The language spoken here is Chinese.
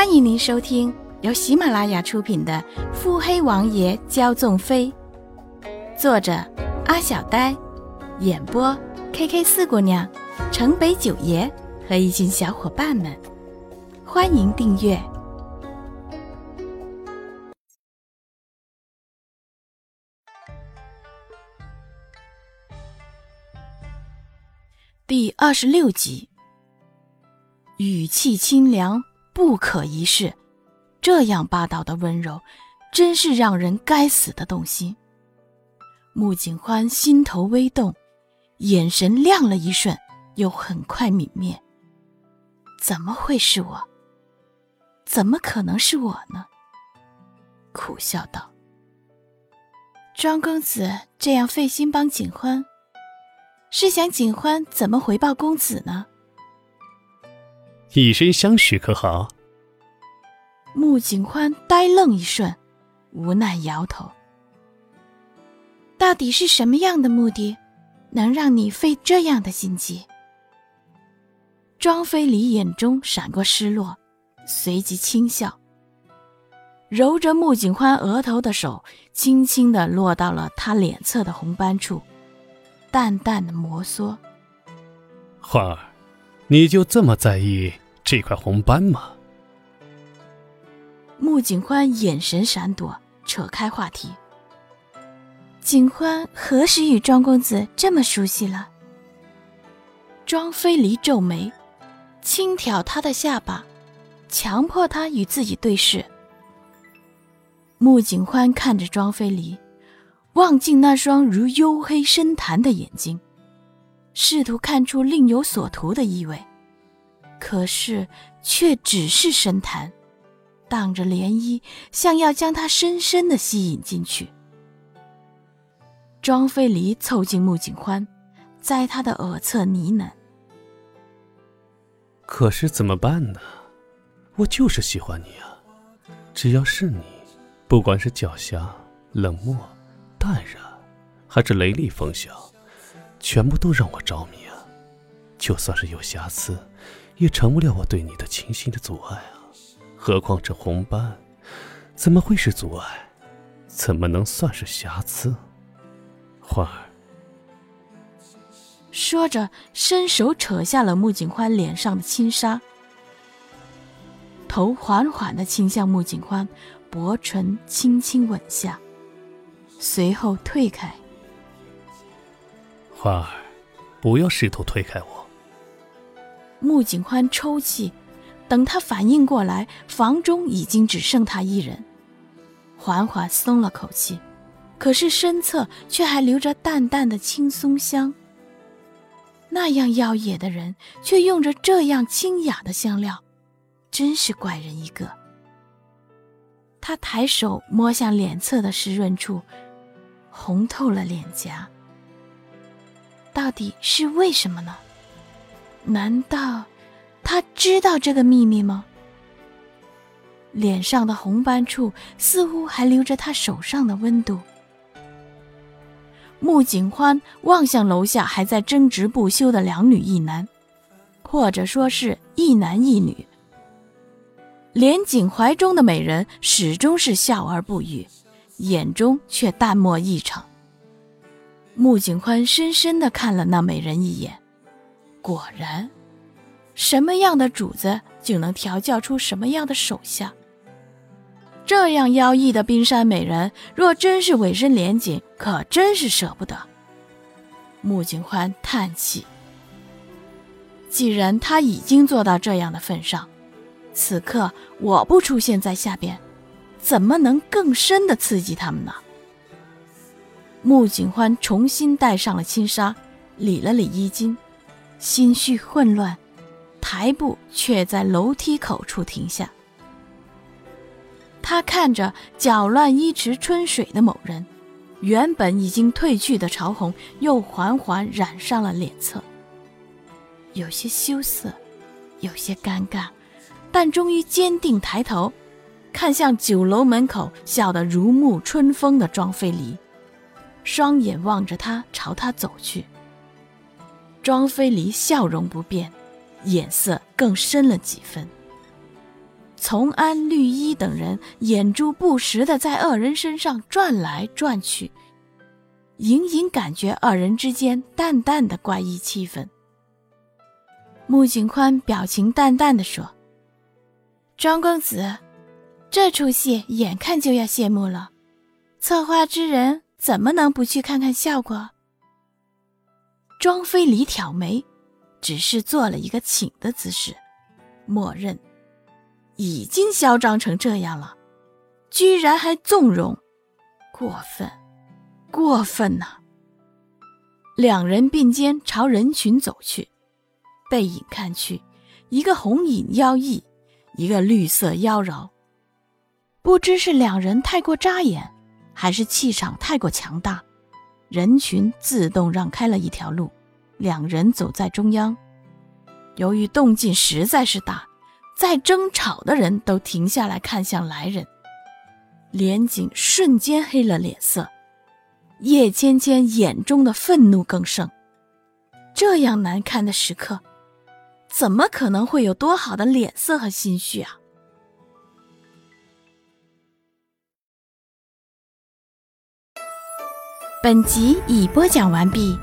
欢迎您收听由喜马拉雅出品的《腹黑王爷骄纵妃》，作者阿小呆，演播 K K 四姑娘、城北九爷和一群小伙伴们。欢迎订阅第二十六集。语气清凉，不可一世。这样霸道的温柔，真是让人该死的动心。穆景欢心头微动，眼神亮了一瞬，又很快泯灭。怎么会是我？怎么可能是我呢？苦笑道：“庄公子这样费心帮景欢，是想景欢怎么回报公子呢？”以身相许可好？穆景欢呆愣一瞬，无奈摇头。到底是什么样的目的，能让你费这样的心机？庄妃离眼中闪过失落，随即轻笑，揉着穆景欢额头的手，轻轻的落到了他脸侧的红斑处，淡淡的摩挲。花儿。你就这么在意这块红斑吗？穆景欢眼神闪躲，扯开话题。景欢何时与庄公子这么熟悉了？庄妃离皱眉，轻挑他的下巴，强迫他与自己对视。穆景欢看着庄妃离，望进那双如幽黑深潭的眼睛。试图看出另有所图的意味，可是却只是深潭，荡着涟漪，像要将他深深的吸引进去。庄妃离凑近穆景欢，在他的耳侧呢喃：“可是怎么办呢？我就是喜欢你啊！只要是你，不管是狡黠、冷漠、淡然，还是雷厉风行。”全部都让我着迷啊！就算是有瑕疵，也成不了我对你的倾心的阻碍啊！何况这红斑，怎么会是阻碍？怎么能算是瑕疵？欢儿说着，伸手扯下了穆景欢脸上的轻纱，头缓缓的倾向穆景欢，薄唇轻轻吻下，随后退开。花儿，不要试图推开我。穆景欢抽泣，等他反应过来，房中已经只剩他一人，缓缓松了口气，可是身侧却还留着淡淡的青松香。那样妖冶的人，却用着这样清雅的香料，真是怪人一个。他抬手摸向脸侧的湿润处，红透了脸颊。到底是为什么呢？难道他知道这个秘密吗？脸上的红斑处似乎还留着他手上的温度。穆景欢望向楼下还在争执不休的两女一男，或者说是一男一女。连景怀中的美人始终是笑而不语，眼中却淡漠异常。穆景欢深深的看了那美人一眼，果然，什么样的主子就能调教出什么样的手下。这样妖异的冰山美人，若真是委身连锦，可真是舍不得。穆景欢叹气：既然他已经做到这样的份上，此刻我不出现在下边，怎么能更深的刺激他们呢？穆景欢重新戴上了轻纱，理了理衣襟，心绪混乱，抬步却在楼梯口处停下。他看着搅乱衣池春水的某人，原本已经褪去的潮红又缓缓染上了脸侧，有些羞涩，有些尴尬，但终于坚定抬头，看向酒楼门口笑得如沐春风的庄飞离。双眼望着他，朝他走去。庄妃离笑容不变，眼色更深了几分。从安、绿衣等人眼珠不时地在二人身上转来转去，隐隐感觉二人之间淡淡的怪异气氛。穆景宽表情淡淡的说：“庄公子，这出戏眼看就要谢幕了，策划之人怎么能不去看看效果？”庄飞离挑眉，只是做了一个请的姿势，默认。已经嚣张成这样了，居然还纵容，过分，过分呐！两人并肩朝人群走去，背影看去，一个红影妖异，一个绿色妖娆。不知是两人太过扎眼，还是气场太过强大，人群自动让开了一条路，两人走在中央。由于动静实在是大。在争吵的人都停下来看向来人，连景瞬间黑了脸色，叶芊芊眼中的愤怒更盛。这样难堪的时刻，怎么可能会有多好的脸色和心绪啊？本集已播讲完毕。